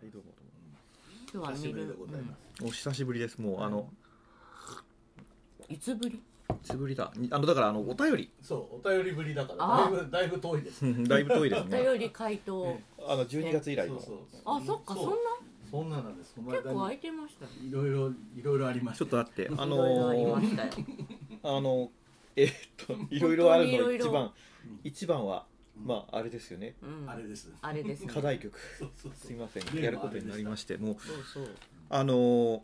はいどうも今日は久しぶり見るでございます。どうもお久しぶりです。もうあのうんいつぶり？いつぶりだ。にあのだからあのお便り。そう、お便りぶりだから、あだいぶ、だいぶ遠いです。だいぶ遠いですおね便り回答。あの12月以来の。そうそうあそっかそんな？そんななんです。結構空間いてましたいろいろ、いろいろありました。ちょっとあってあいろいろありのましたよ。あのえーっといろいろある本当にいろいろの一番。うん。一番はまああれですよね。うん。あれです。あれですね。課題曲。そうそうそう。すいません。やることになりましてもう。あのー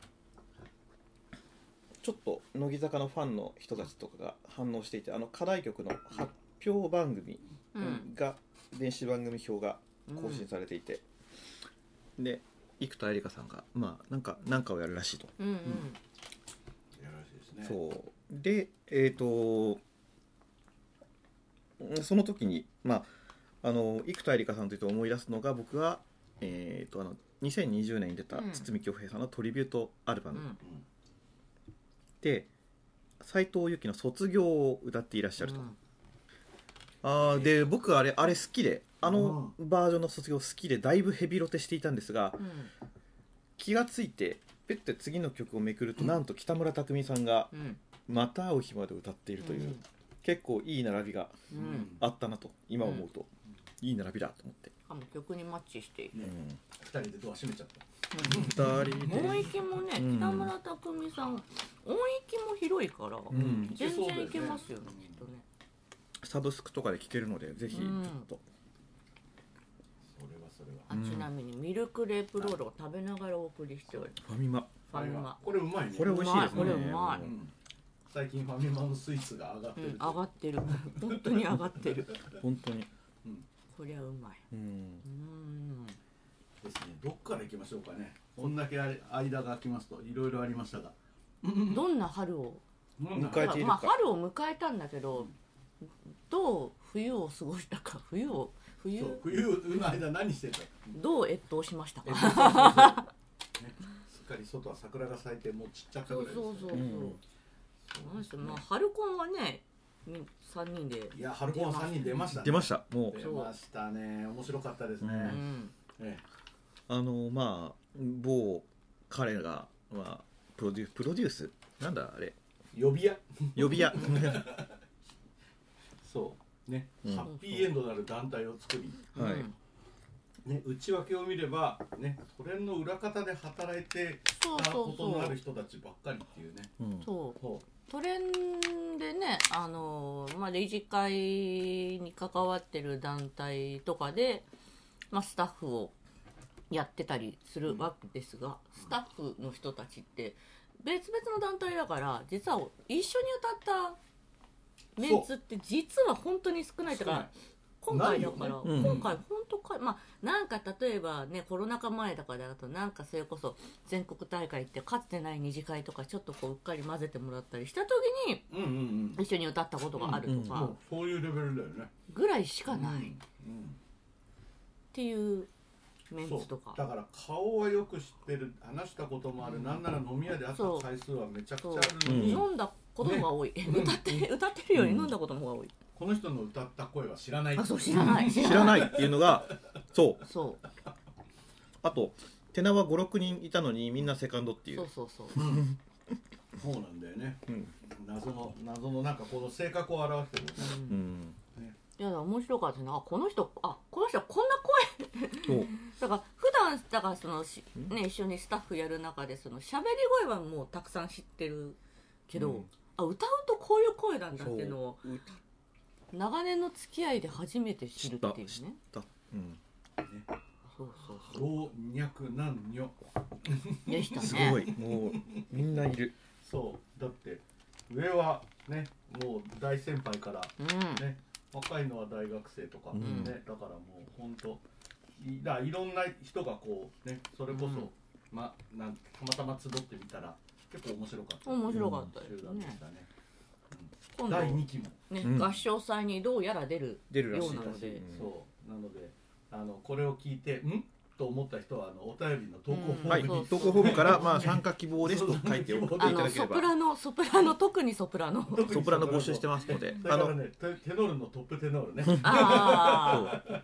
ちょっと乃木坂のファンの人たちとかが反応していてあの課題曲の発表番組うん。が、電子番組表が更新されていて、で生田絵梨花さんがまあなんかなんかをやるらしいと、うんうん。やらしいですね。そう。でえっ、とうんその時にまああの生田絵梨花さんというと思い出すのが僕はえっ、とあの2020年に出たうん。堤恭平さんのトリビュートアルバム、うん。で斉藤由貴の「卒業」を歌っていらっしゃると、うん。あーで僕あれあれ好きであのバージョンの卒業好きでだいぶヘビロテしていたんですがうん。気がついてペッて次の曲をめくるとなんと北村匠海さんがうん「また会う日まで」歌っているという、結構いい並びが。あったなと今思うと、いい並びだと思って、あの曲にマッチしているね、二人でドア閉めちゃった。二人で。音域もねうん。北村匠海さん音域も広いからん。全然いけますよねきっとね。サブスクとかで聴けるのでぜひちょうんっと、それはそれは。あちなみにミルクレープロールを食べながらお送りしておりファミマ。ファミマ。これうまいね。これ美味しいですね。これうまい。うん最近ファミマのスイーツが上がってうんる。上がってる。本当に上がってる。本当に。こりゃうまい。うん。うん。ですね。どっから行きましょうかね。こんだけあれ間が空きますと、いろいろありましたが。どんな春を？迎えているかまあ春を迎えたんだけどどう冬を過ごしたか。冬を冬？そう冬の間何してた？どう越冬しましたえっとか ね。すっかり外は桜が咲いてもうちっちゃったそうぐらいですそうそうそう、うんなんせまあ春コンはねみ3人で。いや春子は3人出ましたね。出ました。もう。出ましたね。面白かったですね、ううん。えあのまあ某彼が、まあ、プロデュープロデュース？なんだあれ。え呼び屋。呼び屋。そう。ね、うん。ハッピーエンドなる団体を作り、はい。うんね、内訳を見ればねトレンの裏方で働いてそうたそう。そことのあるう人たちばっかりっていうね。うん。そう。そトレンでねあの、まあ、理事会に関わってる団体とかで、まあ、スタッフをやってたりするわけですが、スタッフの人たちって別々の団体だから実は一緒に歌ったメンツって実は本当に少ないとか今回だから、ね。うん。今回本当かまあなんか例えばねコロナ禍前だからだとなんかそれこそ全国大会ってかつてない二次会とかちょっとこううっかり混ぜてもらったりした時にううんうんうん。一緒に歌ったことがあるとうんかそういうレベルだよね。ぐらいしかない。っうん。ていうメンツとか。だから顔はよく知ってる話したこともある、なんなら飲み屋で会ったそう回数はめちゃくちゃそうあるのに、飲んだことが多い、歌って歌ってるより飲んだことの方が多い、この人の歌った声は知らない。あそう知らない。知らない。っていうのが そう。そう。あと手縄56人いたのにみんなセカンドっていう。そうそうそう。そうなんだよね。うん。謎の謎のなんかこの性格を表してるうん。うん。いや面白かったね。あこの人あこの人こんな声。そう。だから普段だからそのし、ね、一緒にスタッフやる中でその喋り声はもうたくさん知ってるけど、うん。あ歌うとこういう声なんだっていうのをそう長年の付き合いで初めて知るっていう知っねだうん。そうそうそう老若男女でしたね。すごい。もうみんないる。そう。だって上はねもう大先輩からうん。ね若いのは大学生とか、うん。ねだからもう本当いだいろんな人がこうねそれこそ、うん。まなんたまたま集ってみたら結構面白かった。面白かったです集団でねしたね、今度第2期も、ね、うん。合唱祭にどうやら出る出るらしいようなので。うん。そう。なのであのこれを聞いてん？と思った人はあのお便りの投稿フォームに、はい。そう投稿フォームからまあ参加希望ですと書いて送っていたあのだければソプラノソプラノ。特にソプラノ。ソプラノ募集してますので。あのそれからねテテノールのトップテノールね。ああ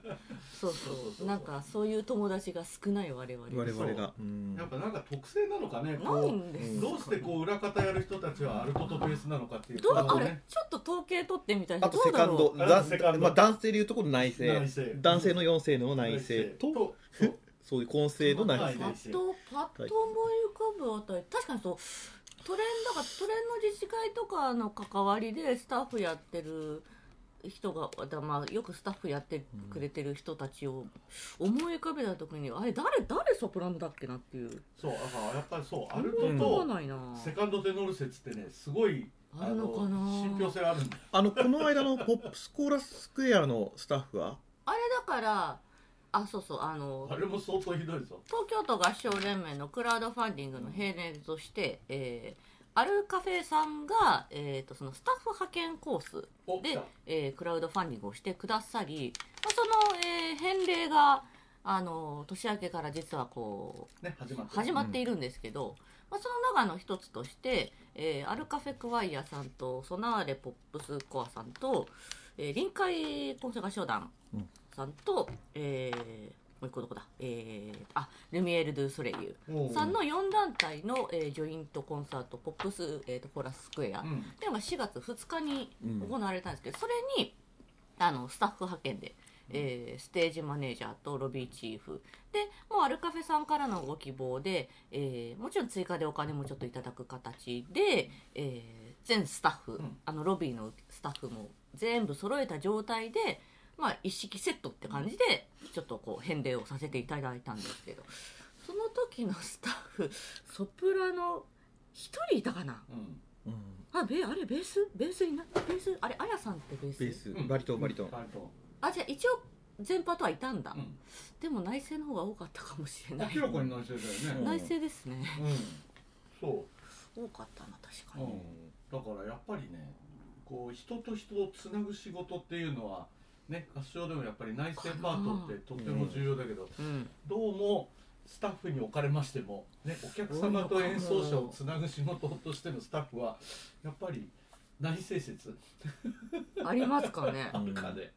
そうそう。なんかそういう友達が少ない我々。我々が。う。ん。やっぱなんか特性なのかねなこいんですうどうしてこう裏方やる人たちはアルトとベースなのかっていうどうあれちょっと統計取ってみたいあとセカンドセカンド。まあ、男性でいうところの内声内声男性の4声の内声ととそう そういう混声の内パッとパッと思い浮かぶあたり。確かにそう。トレンドがトレンド自治会とかの関わりでスタッフやってる人がだまあよくスタッフやってくれてる人たちを思い浮かべた時にあれ誰誰ソプラノだっけなっていう。そうだからやっぱりそうアルトとセカンドテノール説ってねすごいあるのかな。信憑性あるんだよ。あのこの間のポップスコーラスクエアのスタッフは？あれだからあそうそうあのあれも相当ひどいぞ。東京都合唱連盟のクラウドファンディングの平年として、えーアルカフェさんが、えー、とそのスタッフ派遣コースでえークラウドファンディングをしてくださり、まあ、その、えー返礼があの年明けから実はこうね始まって。始まっているんですけど、まあ、その中の一つとして、えーアルカフェクワイアさんとソナーレポップスコアさんと、えー臨海コンセ合唱団さんと、えーもう一個どこだ、えーあルミエール・ドゥ・ソレイユ。さんの4団体の、えージョイントコンサートポップス、えーとコーラススクエア、うん。っていうのが4月2日にうん。行われたんですけど、それにあのスタッフ派遣で、えーステージマネージャーとロビーチーフ。でもうアルカフェさんからのご希望で、えーもちろん追加でお金もちょっといただく形で、えー全スタッフ、ん。あのロビーのスタッフも全部揃えた状態で、まあ、一式セットって感じでちょっとこう返礼をさせていただいたんですけど。その時のスタッフソプラノ1人いたかな？うん。うんあベあれベース？ベースになベース？あれあやさんってベース？ベース。うん。バリトンバリトンバリトンあじゃあ一応全パートはいたんだ、うん。でも内政の方が多かったかもしれない。明らかに内緒だよね。内政ですね。うん。そ多かったな確かう、うに、ん、だからやっぱりねこう人と人をつなぐ仕事っていうのはね合唱でもやっぱり内政パートってとっても重要だけど、うん。どうもスタッフにおかれましても、ね、お客様と演奏者をつなぐ仕事としてのスタッフはやっぱり内政説。ありますかね。あるかね、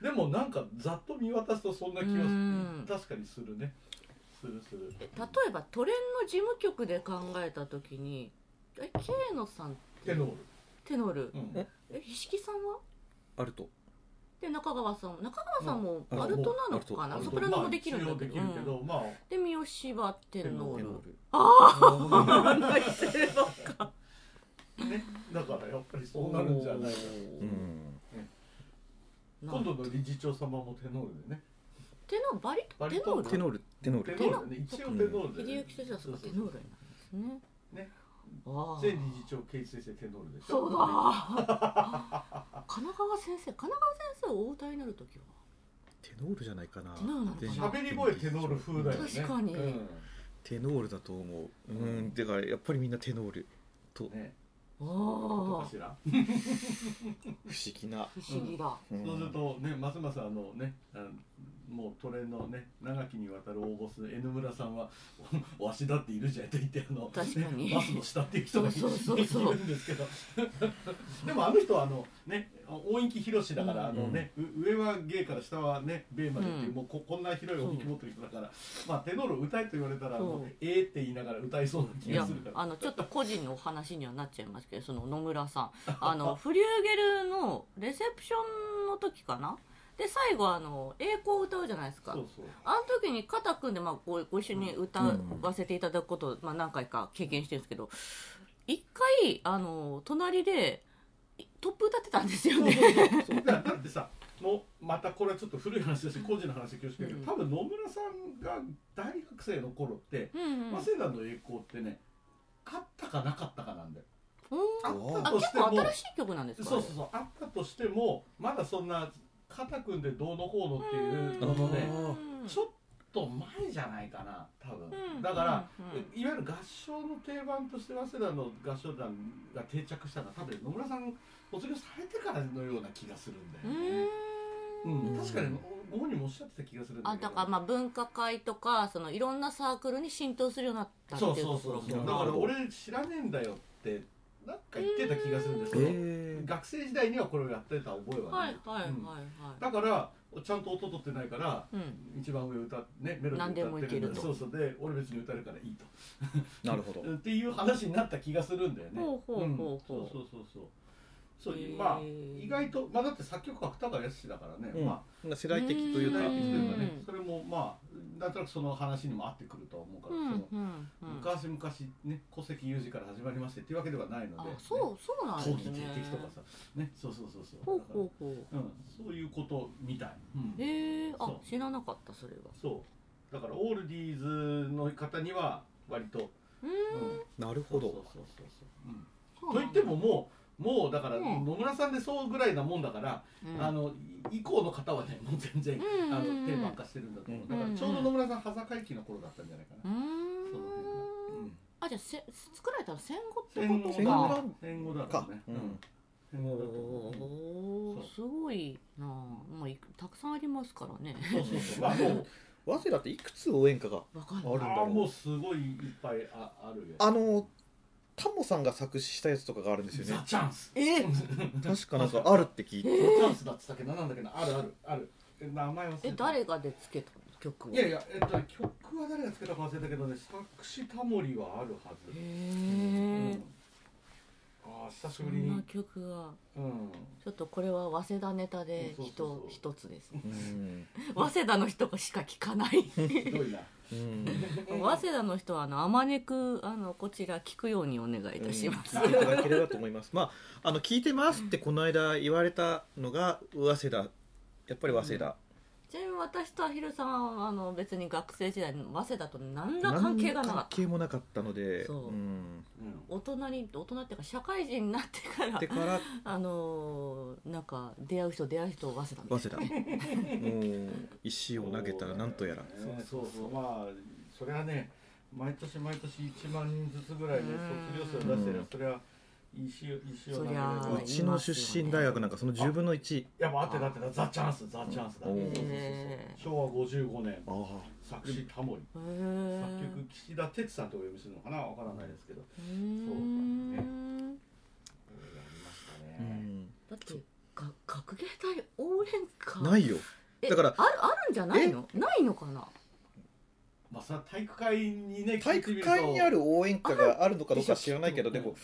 でもなんかざっと見渡すとそんな気がうん。確かにするね。するする。え例えばトレンの事務局で考えた時にえ慶野さんテノール、テノール、うん。ええ菱木さんは？アルトで中川さん中川さんもうんアルトなのかな？ソプラノもできるんだけど、で三好はテノールああ内政ばっかねだからやっぱりそうなるんじゃないか。うん。今度の理事長様もテノールでね。テノバリ？テノール？テノール。テノール？テノールでね。一応テノールで、秀幸先生はそうかテノールになるんですね。ねああ前理事長圭一先生テノールでしょ？そうだ。神奈川先生神奈川先生お歌いになる時は？テノールじゃないかな。テノールなのかな？喋り声テノール風だよね。確かに。うん。テノールだと思う。うんだからやっぱりみんなテノール。と。ね。ああどうかしら？不思議な、不思議だ、うん。そうするとねますますあのねあのもうトレのね長きにわたる大ボス N 村さんはおわしだっているじゃんと言ってあのバスの下っていう人がいそうそうそうそう。いるんですけど。でもあの人はあのね大池宏だから、うん。あのねう上は芸から下はね米までっていう、うん。もうここんな広い音域持ってる人だから、まあテノール歌えと言われたらえーって言いながら歌いそうな気がするから。あのちょっと個人のお話にはなっちゃいますけどその野村さん。あの フリューゲルのレセプションの時かなで最後あの栄光を歌うじゃないですか。あの時に肩組んで、まあ、ごご一緒に歌わせていただくことを、まあ、何回か経験してるんですけど一回あの隣でトップ歌ってたんですよね。だだってさもうまたこれはちょっと古い話だし個人の話で恐縮だけど、うん。多分野村さんが大学生の頃ってうんうん。早稲田の栄光ってねあったかなかったかなんだよ。うんあったとしても構新しい曲なんですか？そうそうそう。あったとしてもまだそんな肩組んでどうのこうのっていうののねうん。ちょっと前じゃないかな多分、うん。だから、いわゆる合唱の定番として早稲田の合唱団が定着したのは多分野村さん卒業されてからのような気がするんだうよね、ん。うん、確かにご本人もおっしゃってた気がするんだあだからまあ文化会とかそのいろんなサークルに浸透するようになったっていうそうそうそうそう。だから俺知らねえんだよってなんか言ってた気がするんですけど、え学生時代にはこれをやってた覚えははいね、はいはいうんはい。だからちゃんと音取ってないからうん。一番上歌っねメロディー歌ってるもいけると。そうそう。で俺別に歌えるからいいと。なるほど。っていう話になった気がするんだよね。ほうほうほうほう。そうそうそうそう。そうまあ意外とまあだって作曲家二川康だからね、うん。ま世代的とあいうか世代的というかねうん。それもまあなんとなくその話にも合ってくるとは思うから、うんそのうんうん。昔々ね戸籍有事から始まりましてっていうわけではないので、あね、そうそうなん陶器ですね鉄壁とかさね。そうそうそうそう。ほうほうほう。ん。そういうことみたい、うん。へえあそう。知らなかったそれは。そう。だからオールディーズの方には割と、うん。ん。なるほど。そうそうそうそう。そう、うんと言ってももうもうだからうん。野村さんでそうぐらいなもんだから、うん。あの以降の方はねもう全然、うんうんあのうん定番化してるんだと思う、うんだからちょうど野村さん羽坂駅の頃だったんじゃないかな、うーん。その辺あじゃあせ作られたの戦後って戦後こと戦後戦後だかか。らね、うん。おーすごいな。あまあたくさんありますからね。そうそうそう。ま あもう早稲田っていくつ応援歌があるんだあーもろううすごいいっぱいああるよ。あのタモさんが作詞したやつとかがあるんですよザ・ね。チャンスえ確かなんかあるって聞いザ・て。チャンスだっつったっけな？なんだっけな？あるあるある。え名前忘れた。え誰がでつけた曲をいやいやえっとね曲は誰がつけたか忘れたけどね作詞タモリはあるはず。へえうん。ああ久しそぶりに。んな曲がうん。ちょっとこれは早稲田ネタで一一つですうん。早稲田の人しか聞かない。ひどいな。うん 早稲田の人はあのあまねくあのこちら聞くようにお願いいたします、聞いていただければと思います。まああの聞いてますってこの間言われたのが早稲田。やっぱり早稲田、ちなみに私とアヒルさんはあの別に学生時代の早稲田と何ら関係がなか何った？関係もなかったのでそう。んうん。大人に大人っていうか社会人になってからでから？あのーなんか出会う人出会う人早稲田みたい早稲田。もう石を投げたらなんとやら。そうねそうそう。まあそれはね毎年毎年1万人ずつぐらいで卒業生を出してりゃうんそれはそりゃうちの出身大学なんかその10分の1いやもうあってだってだザ・チャンスザ・チャンスだ。うそうそうへー昭和55年。作詞タモリ。作曲岸田哲さんとお読みするのかな？わからないですけど。そうやりましたうねん。だってが学芸大応援歌。ないよ。えだからあるあるんじゃないの？ないのかな？まあそれは体育会にね体育会にある応援歌があるのかどうか知らないけどでも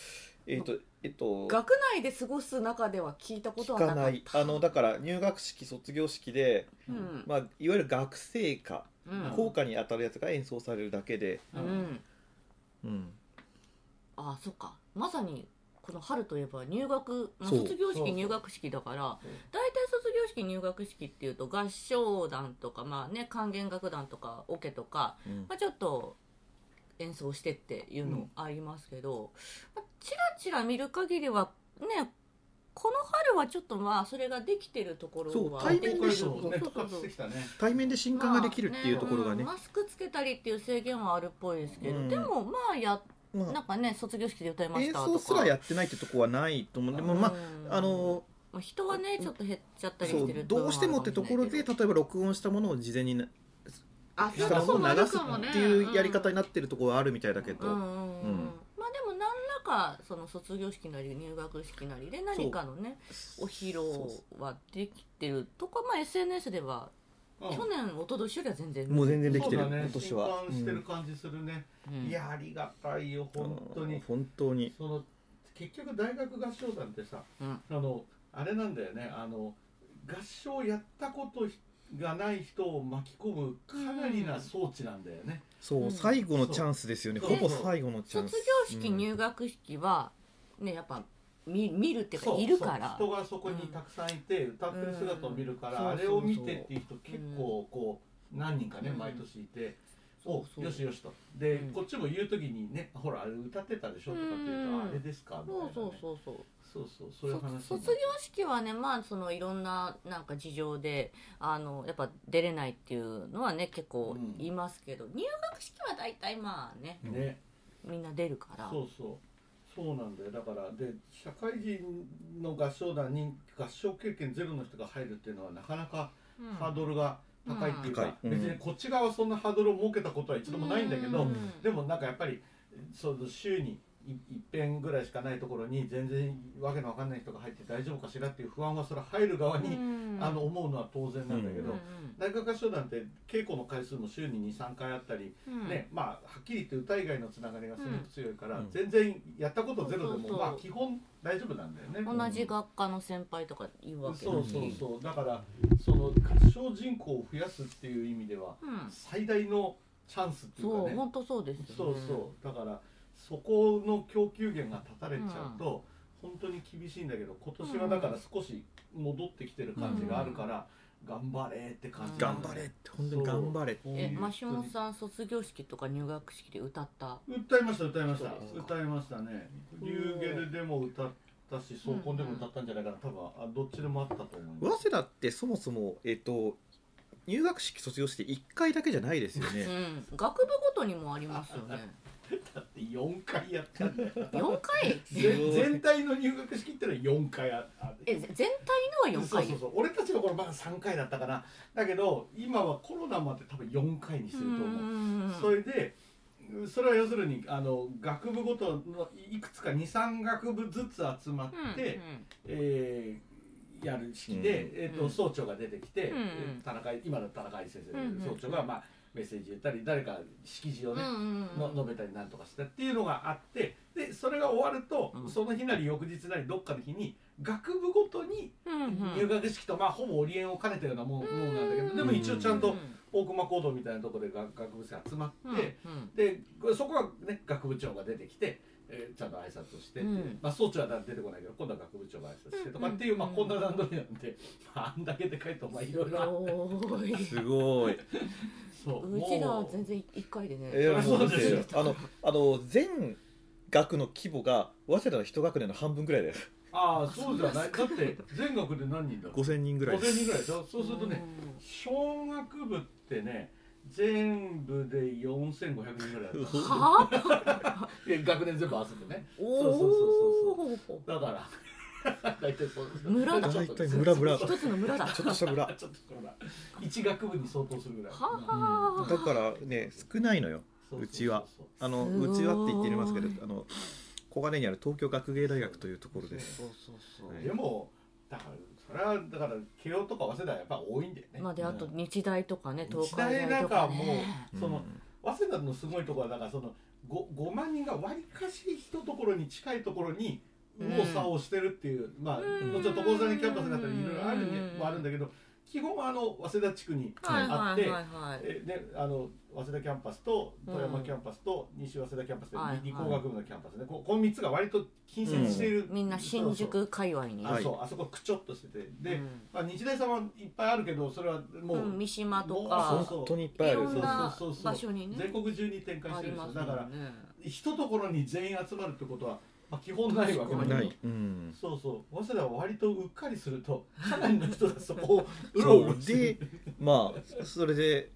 えっ、とえっ、と学内で過ごす中では聞いたことはなかった。聞かない。あのだから入学式卒業式で、うん。まあ、いわゆる学生歌うん。校歌に当たるやつが演奏されるだけで、うん。うん、あそっか。まさにこの春といえば入学、まあ、卒業式入学式だから大体卒業式入学式っていうと合唱団とかまあね管弦楽団とかオケとか、うん。まあ、ちょっと演奏してっていうのありますけど、まあちらちら見る限りはねこの春はちょっとまあそれができてるところは対面で対面で新刊ができるっていうところがね,、まあうんマスクつけたりっていう制限はあるっぽいですけど、うん。でもまあやまあなんかね卒業式で歌いまし演たとか。奏すらやってないってとこはないと思うんでもまうん。ああのまあ人はねちょっと減っちゃったりしてるどうしてもってところで例えば録音したものを事前になあしたものを流すっていうやり方になってるところはあるみたいだけど、まあでも何らかその卒業式なり入学式なりで何かのねお披露はできてるとかまあ SNS ではうん。去年一昨年よりは全然もう全然できてる、そうだね。今年は。してる感じするね、うん。いやありがたいようん本当に。本当に。その結局大学合唱団ってさうん。あのあれなんだよね。あの合唱やったことがない人を巻き込むかなりな装置なんだよね、そう、うん。最後のチャンスですよね。ほぼ最後のチャン卒ス業式入学式はねやっぱ見見るっていうかいるから。そう人がそこにたくさんいて、歌ってる姿を見るから、うん。あれを見てっていう人結構こう何人かね、うん。毎年いて、およしよしと。で、うん。こっちも言う時にねほらあれ歌ってたでしょとかって言うと、うん。あれですかみたいな、ね、そうそうそうそうそうそうそういう話卒業式はねまあそのいろんななんか事情であのやっぱ出れないっていうのはね結構うん。言いますけど、入学式は大体まあねね。みんな出るから。そうそう。そうなんだよ。だからで社会人の合唱団に合唱経験ゼロの人が入るっていうのはなかなかうん。ハードルが高いっていうか、うん。別にこっち側はそんなハードルを設けたことは一度もないんだけど、うん。でもなんかやっぱりその週にい一辺ぐらいしかないところに全然わけのわかんない人が入って大丈夫かしらっていう不安はそれは入る側に、うん。あの思うのは当然なんだけど、うん大学合唱団って稽古の回数も週に23回あったり、うん。ねまあはっきり言って歌以外のつながりがすごく強いから、うん全然やったことゼロでもまあ基本大丈夫なんだよね。同じ学科の先輩とか言うわけそうそうそうだからその合唱人口を増やすっていう意味ではうん。最大のチャンスっていうかね。そう本当そうですそうそう。だからそこの供給源が断たれちゃうと、本当に厳しいんだけど今年はだから少し戻ってきてる感じがあるから、頑張れって感じ頑張れって本当に頑張れって。えママシモさん卒業式とか入学式で歌った？歌いました歌いました。歌いましたね。リューゲルでも歌ったし総コンでも歌ったんじゃないかな。多分あどっちでもあったと思います。早稲田ってそもそもえっ、と入学式卒業して1回だけじゃないですようねん。学部ごとにもありますよね。だ って4回やったんだよ。4回？全全体の入学式ってのは4回ああえぜ全体のは4回？そうそうそう。俺たちの頃まだ3回だったかな。だけど今はコロナもあって多分4回にしてると思う。それでそれは要するにあの学部ごとのいくつか23学部ずつ集まって、えーやる式で、うん。えーとうん。総長が出てきて、うんえー田中今の田中先生で、うん。総長が、まあ、メッセージ言ったり誰か式辞をね、の述べたりなんとかしたっていうのがあってでそれが終わると、うん。その日なり翌日なりどっかの日に学部ごとに入学式とまあほぼオリエンを兼ねたようなもん,、ものなんだけどでも一応ちゃんと大熊講堂みたいなところで学学部生集まって、でそこはね学部長が出てきて、えーちゃんと挨拶をしてうん。まあ総長は出てこないけど今度は学部長が挨拶してとかっていう、うん。まあこんな段取りなんで、まあ、あんだけでかいとまあいろい。ろあってすごい。そうう。ちらは全然1回でねいやそうですよ。ですよ。あのあの全学の規模が早稲田の一学年の半分ぐらいですああそうじゃない？だって全学で何人だろう？5000人ぐらい5000です。人ぐらいでしょ？そうするとね小学部ってね全部で4500人ぐらいだっ はた いや学年全部合わせてね。おそうそうそうおそう。だから 大体そうです村だ。大体村村。一つの村だ。ちょっとした村。ちょっとほら一学部に相当するぐらい。ははだからね少ないのよ。そうちは。あのうちはって言ってますけどあの小金にある東京学芸大学というところです。そうそうそう。はい。でもだからそれはだから慶応とか早稲田はやっぱ多いんだよね。まあであと日大とかね日東海大とか大なんかはもねうその早稲田のすごいところはだからその 5, 5万人がわりかしひとところに近いところに右往左往してるっていう、まあうん。もちろん所沢にキャンパスがあったりいろいろあるんでうん。はあるんだけど基本はあの早稲田地区にはいあって、であの早稲田キャンパスと戸山キャンパスと西早稲田キャンパスで理工学部のキャンパスね。ここの3つが割と近接している、みんな新宿界隈に。はいあそうあそこくちょっとしてて。で、うん。まあ、日大さんはいっぱいあるけどそれはもう、うん三島とかそう本当にいっぱいある。そうそうそうそう。場所にね。全国中に展開してるんですよ。だからね。一ところに全員集まるってことは、まあ、基本ないわけだけど。ない、うん、そうそう。早稲田は割とうっかりするとかなりの人がそこをう。ろそううろしてまあそれで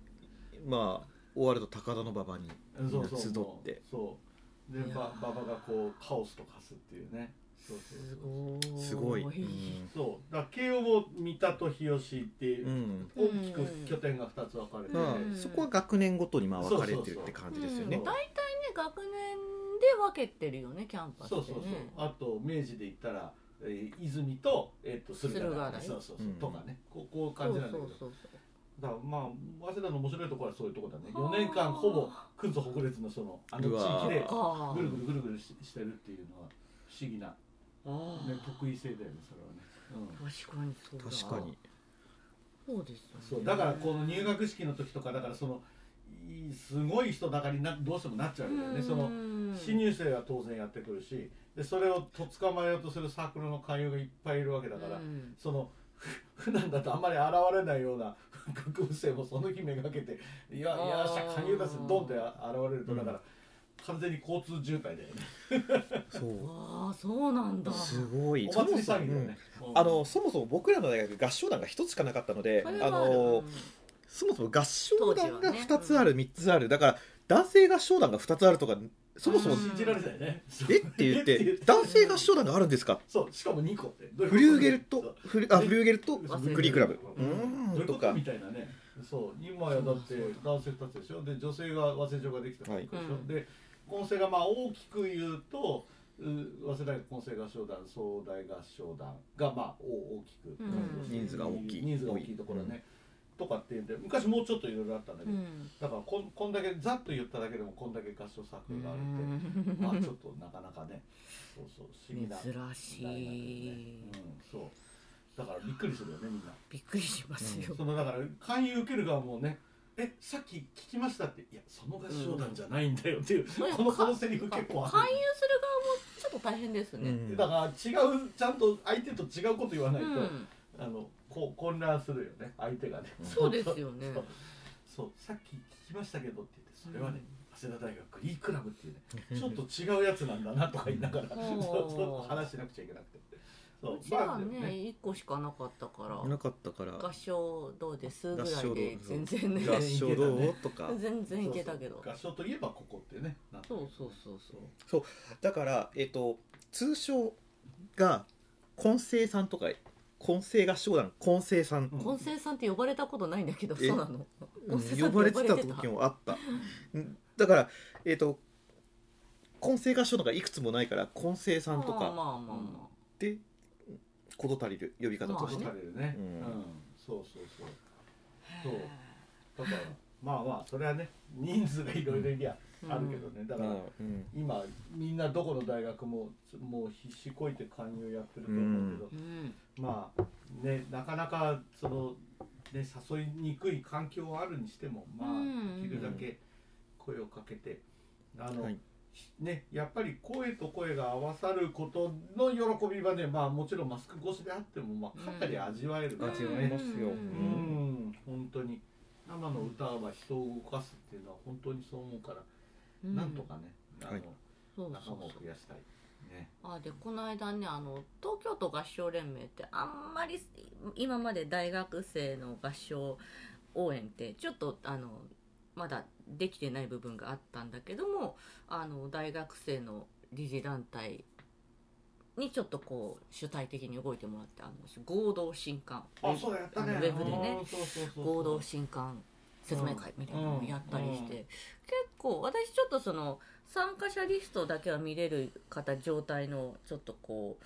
まあ終わると高田馬場に集って。そう。で馬場がこうカオスと化すっていうね。そうそうそうすごい、うん。そう。だから慶応も三田と日吉っていうう、ん。大きく拠点が2つ分かれてうん。そこは学年ごとにまあ分かれてるって感じですよね。うん。大体ね学年で分けてるよねキャンパスってね。そうそうそう。あと明治で言ったら、えー泉と,、えー、と駿河台。駿河台。そうそうそう、うん。とかね。こうこういう感じなんだけど。そうそうだからまあ早稲田の面白いところはそういうところだね。4年間ほぼくんぞ北烈のそのあの地域でそうか。ぐるぐるぐるぐるししてるっていうのは不思議な、あね、得意性だよねそれはね、うん。あ確かにそうだ。確かに。そうですよね。そう。だからこの入学式の時とかだからそのすごい人だかりなどうしてもなっちゃうんだよねその新入生は当然やってくるしでそれをとっ捕まえようとするサークルの勧誘がいっぱいいるわけだから、うん。そのふ 普段だとあんまり現れないような学部生もその日めがけて「いやいやしゃ勧誘出すドン!」って現れるとだから、完全に交通渋滞だよね。そう。ああそうなんだ。すごい。お祭りそもそも騒ぎだよね、うん。あのそもそも僕らの大学合唱団が一つしかなかったのであそれはあるのそもそも合唱団が当時はね。2つある、3つある。だから男性合唱団が2つあるとかそもそもうん。信じられないね。えって言って男性合唱団があるんですか？そうしかも2個って。フリューゲルとフリあフリューゲルとグリークラブ。うん。と？か。みたいなね。そう今やだって男性2つでしょ？で女性が和製女ができたでしょ、はいで混声がまあ大きく言うとう早稲田大学混声合唱団総大合唱団がまあお大きく、うん。人数が大きい。人数が大きいところね、とかっていうんで昔もうちょっといろいろあったんだけど、うん。だからこんこんだけざっと言っただけでもこんだけ合唱サークルがあるって、まあちょっとなかなかねそうそう不思議な珍しい。うん、そう。だからびっくりするよねみんな、びっくりしますよ、そのだから勧誘受ける側もねえさっき聞きましたっていやその合唱団じゃないんだよっていう、うん。このこのセリフ結構ある。勧誘する側もちょっと大変ですね、うん。だから違うちゃんと相手と違うこと言わないと、うんあのこ混乱するよね。相手がね、そうですよね。そう。そう。さっき聞きましたけどって言ってそれはね、早稲田大学グリークラブっていうねちょっと違うやつなんだなとか言いながら、ん。そうそう話しなくちゃいけなくて。そう。うちはでもね1個しかなかったからなかったから。合唱どうです？ぐ合らいで全然ね合唱どう？とか。全然いけたけど。そうそう。合唱といえばここってねなってそうそうそうそう。だからえっ、と通称が混声さんとか混声合唱団混声さん、うん。混声さんって呼ばれたことないんだけどえ？そうなの。うん。混声さん呼ばれてた？って呼ばれてた時もあった。うんだからえっ、と混声合唱団がいくつもないから混声さんとかまあまあまあまで事足りる呼び方として、るね、ううん。んそうそうそう。あそう。だからまあまあそれはね人数がいろいろいりゃあるけどね、だから、うん。今みんなどこの大学ももう必死こいて勧誘やってると思うけど、うんまあねなかなかそのね誘いにくい環境はあるにしてもまあうん。できるだけ声をかけてあの、はい。ねやっぱり声と声が合わさることの喜びはねまあもちろんマスク越しであってもまあ肩で味わえる。からね、味わえますよ。ううん。ん本当に。生の歌は人を動かすっていうのは本当にそう思うから、うん。なんとかねあの、仲間を増やしたいね。あでこの間ねあの東京都合唱連盟ってあんまり今まで大学生の合唱応援ってちょっとあのまだできてない部分があったんだけどもあの大学生の理事団体にちょっとこう主体的に動いてもらってあの合同新刊あそうだやったね。ウェブでねうんそうそうそう。合同新刊説明会みたいなのをやったりして、うんうん。結構私ちょっとその参加者リストだけは見れる方状態のちょっとこう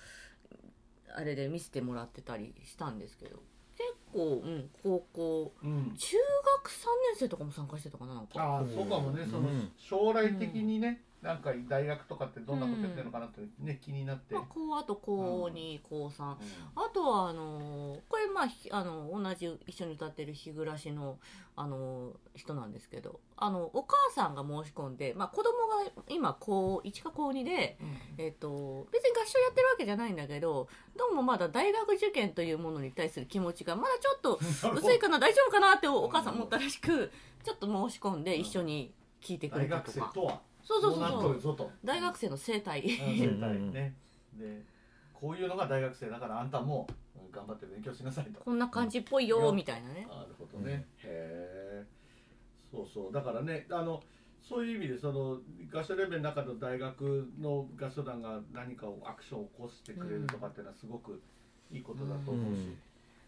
あれで見せてもらってたりしたんですけど。結構、うん、高校うん。中学3年生とかも参加してたかななんか。ああそうかもね。そのうん将来的にね、なんか大学とかってどんなことやってるのかなってね気になって、まあ、高あと高2、高3うん。あとはあのーこれまあひあの同じ一緒に歌ってる日暮らしのあのー人なんですけどあのお母さんが申し込んで、まあ、子供が今高1か高2で、えっと別に合唱やってるわけじゃないんだけどどうもまだ大学受験というものに対する気持ちがまだちょっと 薄いかな大丈夫かなってお母さん思ったらしくちょっと申し込んで一緒に聞いてくれ大学たとか。生とは？そうそうそうどう。そう大学生の生態。うん 生態ね。でこういうのが大学生だからあんたもうん頑張って勉強しなさいと。こんな感じっぽいよみたいなね。なるほどね、へえそうそう。だからねあのそういう意味でその合唱連盟の中の大学の合唱団が何かをアクションを起こしてくれるとかっていうのはすごくいいことだと思うし、うん。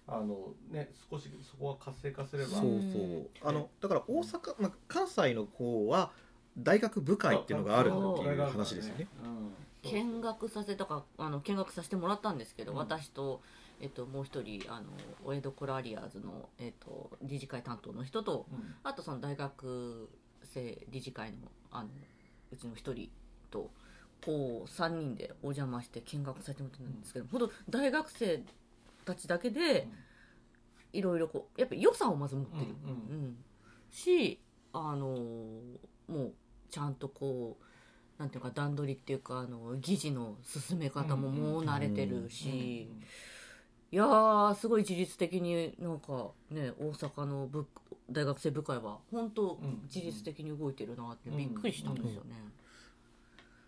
あのね少しそこは活性化すれば。そうそう。あのだから大阪、まあ、関西の方は大学部会っていうのがあるっていう話ですよね。うん。見学させたかあの見学させてもらったんですけど、うん。私と、えっと、もう一人あのお江戸コラリアーズの、えっと、理事会担当の人とうん。あとその大学生理事会のあのうちの一人とこう3人でお邪魔して見学させてもらったんですけど、ほん。と大学生たちだけでいろいろこうやっぱ良さをまず持ってる、うんうん。しあのもうちゃんとこうなんていうか段取りっていうかあの議事の進め方ももう慣れてるし、いやーすごい自律的になんかね大阪の部大学生部会は本当うん自律的に動いてるなってうんびっくりしたんですよね。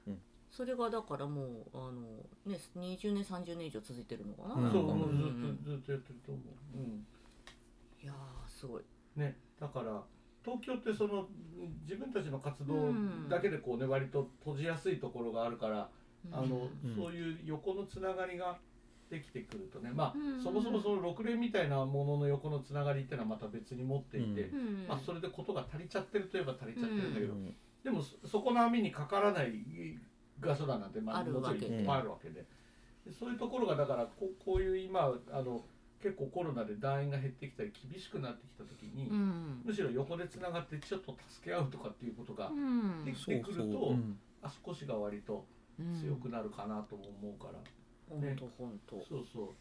うん。それがだからもうあの、ね、20年30年以上続いてるのかな、うん。そう、なん。かうんうんずっとずっとやってると思う、うん。いやーすごい。ね、だから東京ってその自分たちの活動うん。だけでこうね割と閉じやすいところがあるから、あのうん。そういう横のつながりができてくるとね。まあ、うん。そもそもその6連みたいなものの横のつながりっていうのはまた別に持っていて、うん。まあ、それでことが足りちゃってるといえば足りちゃってるんだけど、うん。でももそそこの網にかからない合唱団なんて、まあ、あるもちろんわけでいっぱいあるわけで。でそういうところがだからこうこういう今あの結構コロナで団員が減ってきたり厳しくなってきた時に、うん。むしろ横でつながってちょっと助け合うとかっていうことがうん。できてくると、うん。足腰が割と強くなるかなとも思うから、本当本当そうそ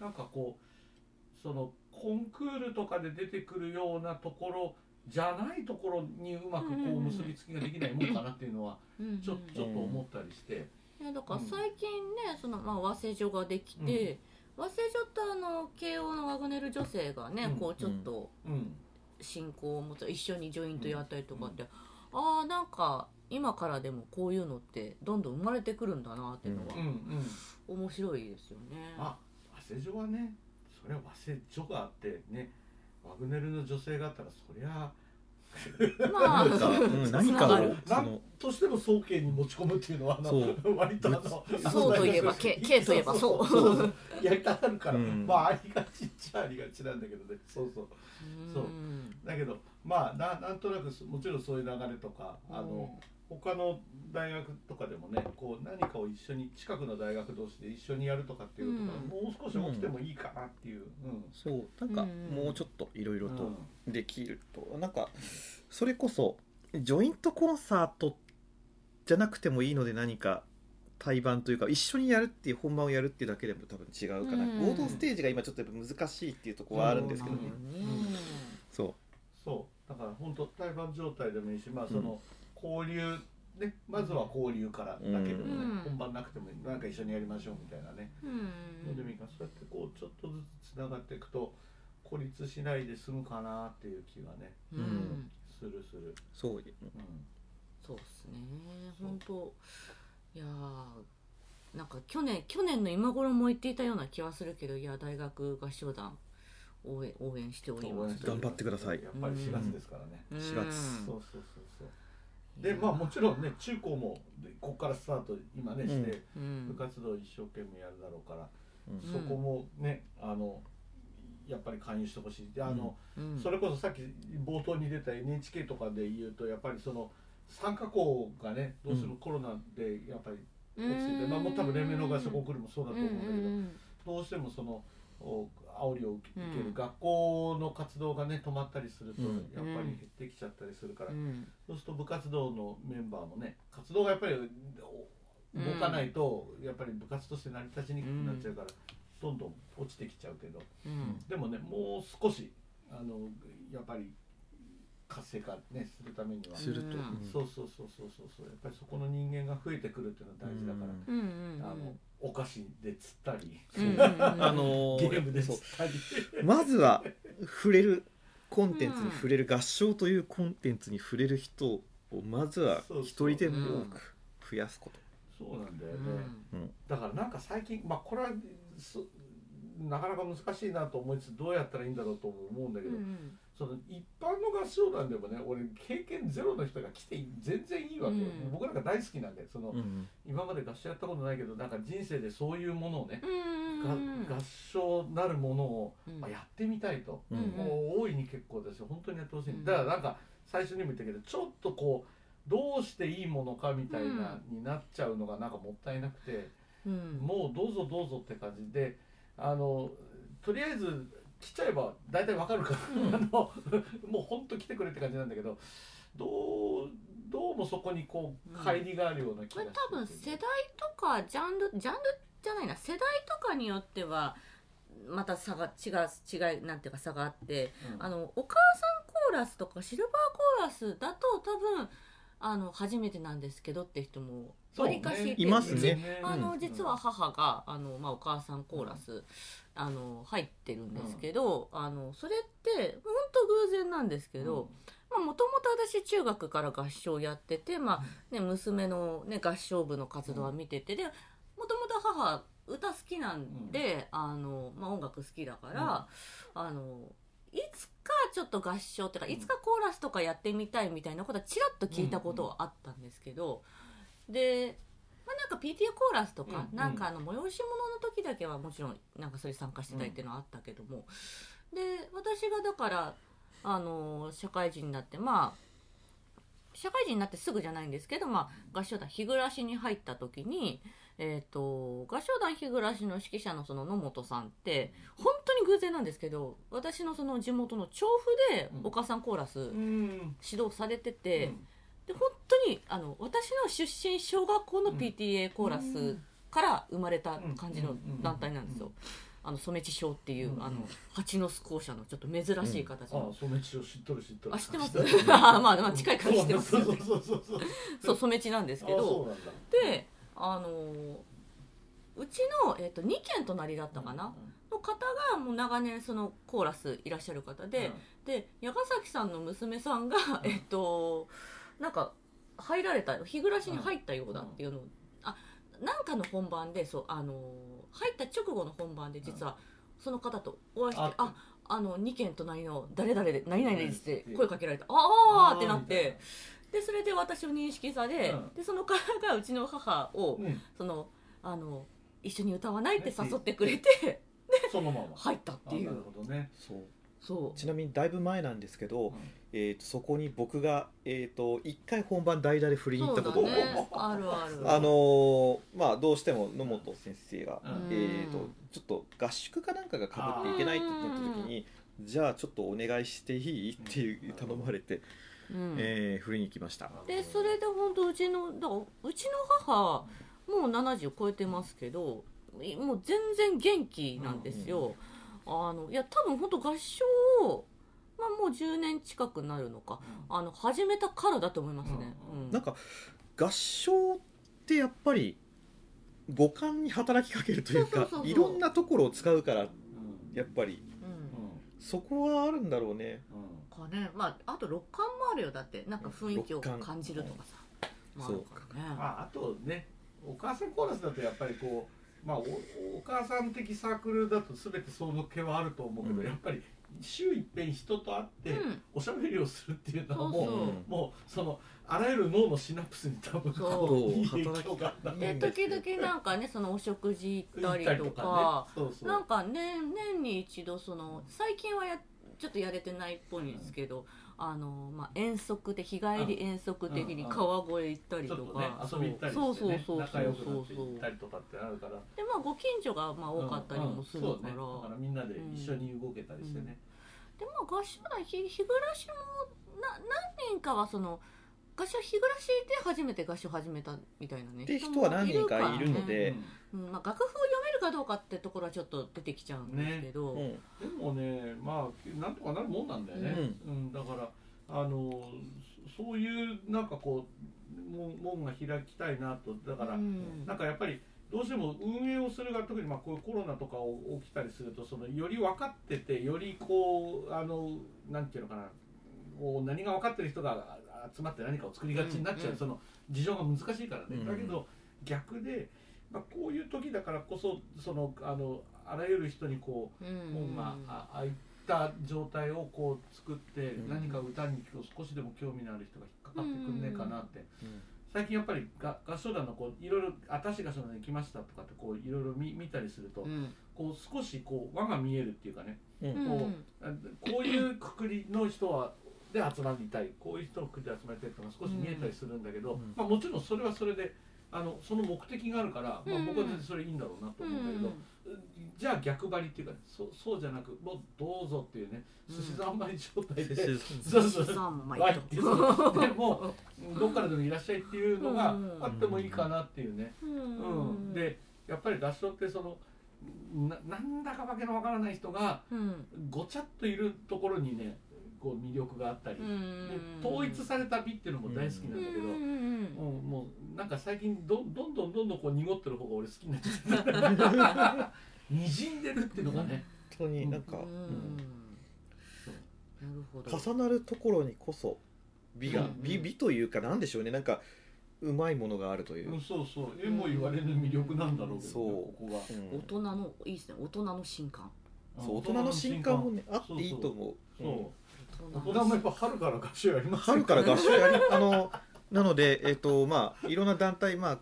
う。なんかこうそのコンクールとかで出てくるようなところじゃないところにうまくこう結びつきができないもんかなっていうのはちょちょっと思ったりして、ね、だから最近ね、そのまあ和製所ができて、和製所ってあの慶応のワグネル女性がね、うん。こうちょっとうん。信仰を持つ一緒にジョイントやったりとかって、ああなんか今からでもこういうのってどんどん生まれてくるんだなっていうのはうん。うん。面白いですよね。あ和製女はねそれは和製女があってねワグネルの女性があったらそりゃまあ何かつながる。をなんそのとしても総計に持ち込むっていうのは割とあのそうといえば けけといえばそうそうそう。やりたがるから、うん。まあありがちっちゃありがちなんだけどね。そうそう。そう。うんだけどまあななんとなくそもちろんそういう流れとかあの、他の大学とかでもねこう何かを一緒に近くの大学同士で一緒にやるとかっていうことが、うん。もう少し起きてもいいかなっていう、うん。そうなんかうん。もうちょっといろいろとうん。できると、なんかそれこそジョイントコンサートじゃなくてもいいので何か対バンというか一緒にやるっていう本番をやるっていうだけでも多分違うかな、うん。合同ステージが今ちょっとやっぱ難しいっていうところはあるんですけどね、うん。そそう。だから本当対バン状態でもいいしまあその、交流ねまずは交流からだけでもね、うん。本番なくてもなんか一緒にやりましょうみたいなね、うん。のでもいいからそうやってこうちょっとずつつながっていくと孤立しないで済むかなっていう気がねうん。うんするする、うそううん、そうですね。本当いやーなんか去年去年の今頃も言っていたような気はするけどいや大学合唱団応援応援しております。頑張ってください。やっぱり4月ですからね、うん。4月。そうそうそうそうでまあもちろんね中高もでここからスタート今ねして、うん。部活動一生懸命やるだろうから、うん。そこもねあのやっぱり勧誘してほしい。であの、うん。それこそさっき冒頭に出た NHK とかで言うとやっぱりその参加校がねどうしてもコロナでやっぱり落ちてて、まあもう多分連盟の合唱コンクールもそうだと思うんだけど、どうしてもそのお煽りを受け受ける。学校の活動がね止まったりすると、うん。やっぱり減ってきちゃったりするから、うん。そうすると部活動のメンバーもね活動がやっぱりお動かないと、やっぱり部活として成り立ちにくくなっちゃうから、どんどん落ちてきちゃうけど。うん。でもねもう少しあのやっぱり活性化ねするためには、すると、うん。そうそうそうそうそうそう。やっぱりそこの人間が増えてくるっていうのは大事だから、うんうんうん。あのお菓子で釣ったり、うんうんうん。あのゲームでそう釣ったり。まずは触れるコンテンツに触れる、合唱というコンテンツに触れる人をまずは一人でも多く増やすこと、そうなんだよね、うん。だからなんか最近まあこれはすなかなか難しいなと思いつつどうやったらいいんだろうとも思うんだけど、うんその一般の合唱団でもね俺経験ゼロの人が来て全然いいわけよ、うん。僕なんか大好きなんでその、うん今まで合唱やったことないけどなんか人生でそういうものをね、合唱なるものを、うん。まあ、やってみたいと、うんもう大いに結構ですよ。本当にやってほしい、うんだからなんか最初にも言ったけどちょっとこうどうしていいものかみたいな、になっちゃうのがなんかもったいなくて、うん。もうどうぞどうぞって感じであのとりあえず来ちゃえば大体わかるから、あのもう本当来てくれって感じなんだけどどうどうもそこにこううん乖離があるような気がしてこれ多分世代とかジャンルジャンルじゃないな。世代とかによってはまた差が違う違いなんていうか差があってうん。あのお母さんコーラスとかシルバーコーラスだと多分あの初めてなんですけどって人もわりかしいていますね。あのうん。実は母があの、まあ、お母さんコーラス、あの入ってるんですけど、あのそれって本当偶然なんですけど、まあもともと私中学から合唱やってて、まあね、娘の、ね、合唱部の活動は見ててでもともと母歌好きなんで、あのまあ、音楽好きだから、あのいつかちょっと合唱っていうか、うん。いつかコーラスとかやってみたいみたいなことはちらっと聞いたことはあったんですけど、で、まあ、なんか PTA コーラスとか、うんなんかあの催し物の時だけはもちろんなんかそれ参加してたりっていうのはあったけども、で私がだからあの社会人になってまあ社会人になってすぐじゃないんですけど、まあ、合唱団日暮に入った時に、えー、と合唱団日暮の指揮者のその野本さんって本当に偶然なんですけど私のその地元の調布でお母さんコーラスうん。指導されてて、うんで本当にあの私の出身小学校の PTA コーラスから生まれた感じの団体なんですよ。あの染地賞っていう、うん。あの蜂の巣校舎のちょっと珍しい形あの、そうめっちゃ知っとる知っとる。あ知ってます？まあまあ近いから知ってますそうそうそうそうそうそう染地なんですけどであのーうちの、えっと2軒隣だったかな、の方がもう長年そのコーラスいらっしゃる方で、で矢ヶ崎さんの娘さんが、えっとなんか入られた日暮らしに入ったようだっていうの。を、あなんかの本番でそうあの入った直後の本番で実はその方とお会いして、あああの2軒隣の誰々で何々ですってうん。声かけられた、ああってなってでそれで私を認識され、うん。でその方がうちの母を、うん。そのあの一緒に歌わないって誘ってくれてそのまま。入ったっていあなるうほどね。そう。そう。ちなみにだいぶ前なんですけど、うんえー、とそこに僕が、えー、と1回本番代打で振りに行ったこと。ね。あるある。あのーまあどうしても野本先生が、うん。えー、とちょっと合宿かなんかがかぶっていけないってなった時にじゃあちょっとお願いしていい？っていう頼まれて、うん。えー振りに行きました。でそれで本当うちのだうちの母もう70超えてますけどいもう全然元気なんですよ、あのいや多分本当合唱を、まあ、もう10年近くなるのか。あの始めたからだと思いますね、うん。なんか合唱ってやっぱり五感に働きかけるというかそうそうそうそう。いろんなところを使うからうん。やっぱり。うん。そこはあるんだろうね。うん。かね。まああと六感もあるよ。だってなんか雰囲気を六感感じるとかさ、まあ、あそうるからね。まあ、あとねお母さんコーラスだとやっぱりこう、まあ、おお母さん的サークルだと全てその気はあると思うけど、うん。やっぱり週いっぺん人と会って、うん。おしゃべりをするっていうのはもうそう。そううんもうそのあらゆる脳のシナプスに多分こそう。ういい影響があで時々なんかねそのお食事行ったりとかかね。そうそう。なんか年年に一度その最近はやちょっとやれてないっぽいんですけど、あのまあ遠足で日帰り遠足的に川越行ったりとか、遊び行ったりそうして、ね、そうそう仲良くなそうそうって行ったりとかってあるから。でまあご近所がまあ多かったりもするから、うんうんそうね、だからみんなで一緒に動けたりしてね、でまあ合唱団日日暮らしもな何人かはその合唱日暮らしで初めて合唱始めたみたいなね。って人は何人かいるので。うん。まあ、楽譜を読めるかどうかってところはちょっと出てきちゃうんですけど、うん。でもねまあなんとかなるもんなんだよね、うん。だからあのそそういうなんかこうも門が開きたいなと。だから、うん。なんかやっぱりどうしても運営をするが特にまあこういうコロナとか起きたりするとそのより分かっててよりこうあのなんていうのかな。こう何が分かってる人が集まって何かを作りがちになっちゃう、その事情が難しいからね、うんだけど逆で、まあ、こういう時だからこそそのあのあらゆる人にこううん門があ開いた状態をこう作って、うん。何か歌に少しでも興味のある人が引っかかってくんねえかなって、うん最近やっぱりが合唱団のこういろいろ「私合唱団に来ました」とかってこういろいろ見見たりすると、うん。こう少しこう輪が見えるっていうかね。うん。うんこあこういうくくりの人はで集まりたいこういう人のくくりで集まりたいっていうのが少し見えたりするんだけど、うん。まあ、もちろんそれはそれであのその目的があるから、まあ、僕は全然それいいんだろうなと思うんだけど、じゃあ逆張りっていうかそそうじゃなくもうどうぞっていうねうん。寿司三昧状態で、寿そうそうそう。でもうどっからでもいらっしゃいっていうのがあってもいいかなっていうね、ううん。んでやっぱり合唱ってそのななんだかわけのわからない人がうん。ごちゃっといるところにねこう魅力があったり、で統一された美っていうのも大好きなんだけど、うんうんもうもうなんか最近どどんどんどんどんこう濁ってる方が俺好きになっちゃって にじんでるっていうのがね、本当になんか、うん。うん。なるほど。重なるところにこそ美が、うん美美というかなんでしょうね。なんかうまいものがあるという、うん、そうそう。えも言われぬ魅力なんだろうけど、ね、そう。ここがうん。大人のいいですね。大人の新刊。そう大人の新刊もねあっていいと思う。そううん大人もやっぱ春から合唱やります春から合唱やり あのなのでえっ、とまあいろんな団体まあ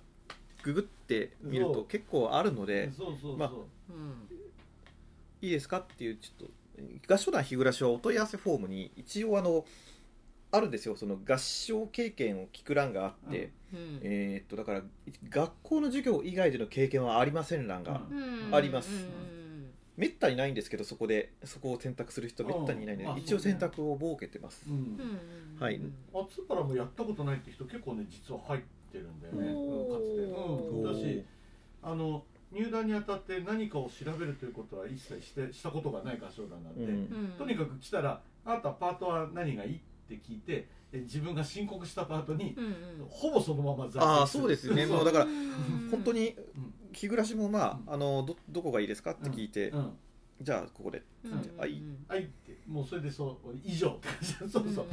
ググってみると結構あるのでそうそうそう、まあうん。いいですかっていうちょっと合唱団日暮らしはお問い合わせフォームに一応あのあるんですよ。その合唱経験を聞く欄があって、うん。えーっとだから学校の授業以外での経験はありません欄が、うんうん。あります。うんめったにないんですけどそこでそこを選択する人めったにいないのでうんあ一応選択を設けてます、うんうん。はい。松原もやったことないって人結構ね実は入ってるんだよね、かつて、うん、だおしあの入団にあたって何かを調べるということは一切してしたことがない合唱団なんで、うん。うんとにかく来たら「あなたパートは何がいい?」って聞いてえ自分が申告したパートにうんうん。ほぼそのまま在籍ああそうですよね。そう。もうだからうん。本当にうん日暮らしもまああのどどこがいいですかって聞いて、うん。じゃあここで。うん。はいはいってもうそれでそう以上って感じそうそう、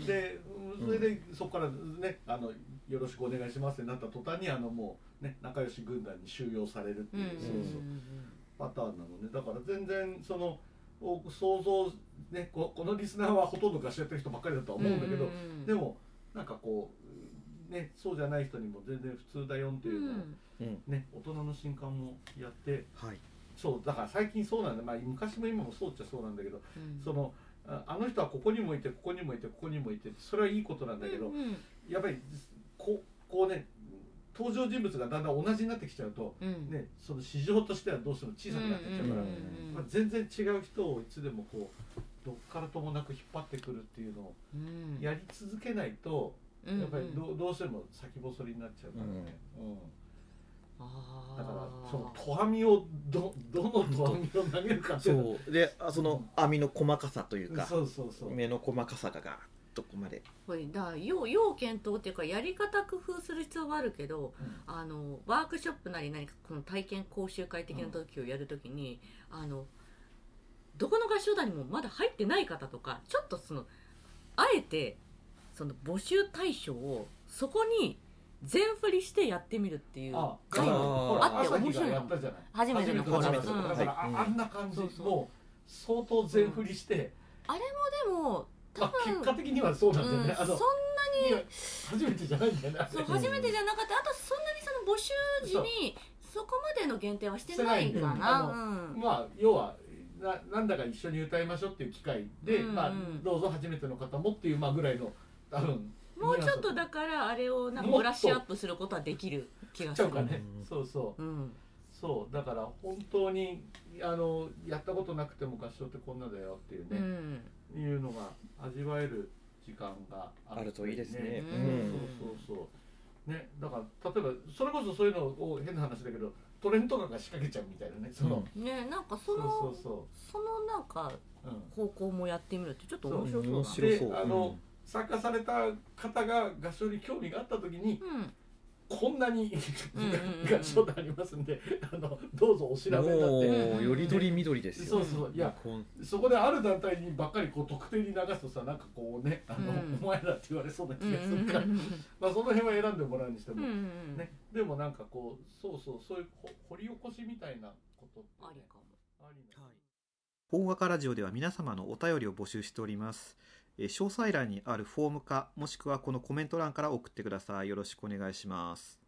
んでそれでそこからねあのよろしくお願いしますってなった途端にあのもうね仲良し軍団に収容されるっていう、そうそう。パターンなのね。だから全然そのお想像ねここのリスナーはほとんど合唱やってる人ばっかりだとは思うんだけど、でもなんかこうねそうじゃない人にも全然普通だよっていうのを、うんね大人の新刊もやってはい。そうだから最近そうなんだ、まあ、昔も今もそうっちゃそうなんだけどうん。そのああの人はここにもいてここにもいてここにもいてそれはいいことなんだけど、うんうん。やっぱりこうこうね登場人物がだんだん同じになってきちゃうと、うん。ね、その市場としてはどうしても小さくなってきちゃうから、うんまあ、全然違う人をいつでもこうどっからともなく引っ張ってくるっていうのをうん。やり続けないと、うんやっぱりどうどうしても先細りになっちゃうからね、うんだからそのとがみをどどのとがみを投げるかっていうの。そう。であその網の細かさというかそうそうそう。目の細かさがガーッとここまでこれだ要要検討っていうかやり方工夫する必要があるけどあのワークショップなり何かこの体験講習会的な時をやるときに、あのどこの合唱団にもまだ入ってない方とかちょっとそのあえてその募集対象をそこに全振りしてやってみるっていうああって面白い初めての頃。初めてだから、はいあうんあんな感じもう相当全振りして、でも多まあ、分、結果的にはそうなんだよね、うん、そんなあのいや初めてじゃないんだよね。あれそう初めてじゃなかった。あとそんなにその募集時にそこまでの限定はしてないかな。まあ要はななんだか一緒に歌いましょうっていう機会で、まあ、どうぞ初めての方もっていう、まあ、ぐらいの多分もうちょっとだからあれをなんかブラッシュアップすることはできる気がするちゃうかね、うんそうそう。うん。そう。だから本当にあのやったことなくても合唱ってこんなだよっていううね、ん。いうのが味わえる時間があるといいですね。うんそうそうそう。ねだから例えばそれこそそういうのを変な話だけどトレンとかが仕掛けちゃうみたいなね。その、ねなんかそそうのそうそそのなんかう、うん、方向もやってみるってちょっと面白そうだ面ね白そう。であの参加された方が合唱に興味があった時にうん。こんなに合唱団ありますんであのどうぞお調べになって。よりどりみどりですよそうそう。いやそこである団体にばっかりこう特定に流すとさなんかこうねあの、うん。お前らって言われそうな気うんがするから、まあその辺は選んでもらうにしても、うんうんね、でもなんかこうそうそうそういうほ掘り起こしみたいなことって、ね、ありかも。ありな法画家ラジオでは皆様のお便りを募集しております。詳細欄にあるフォームか、もしくはこのコメント欄から送ってください。よろしくお願いします。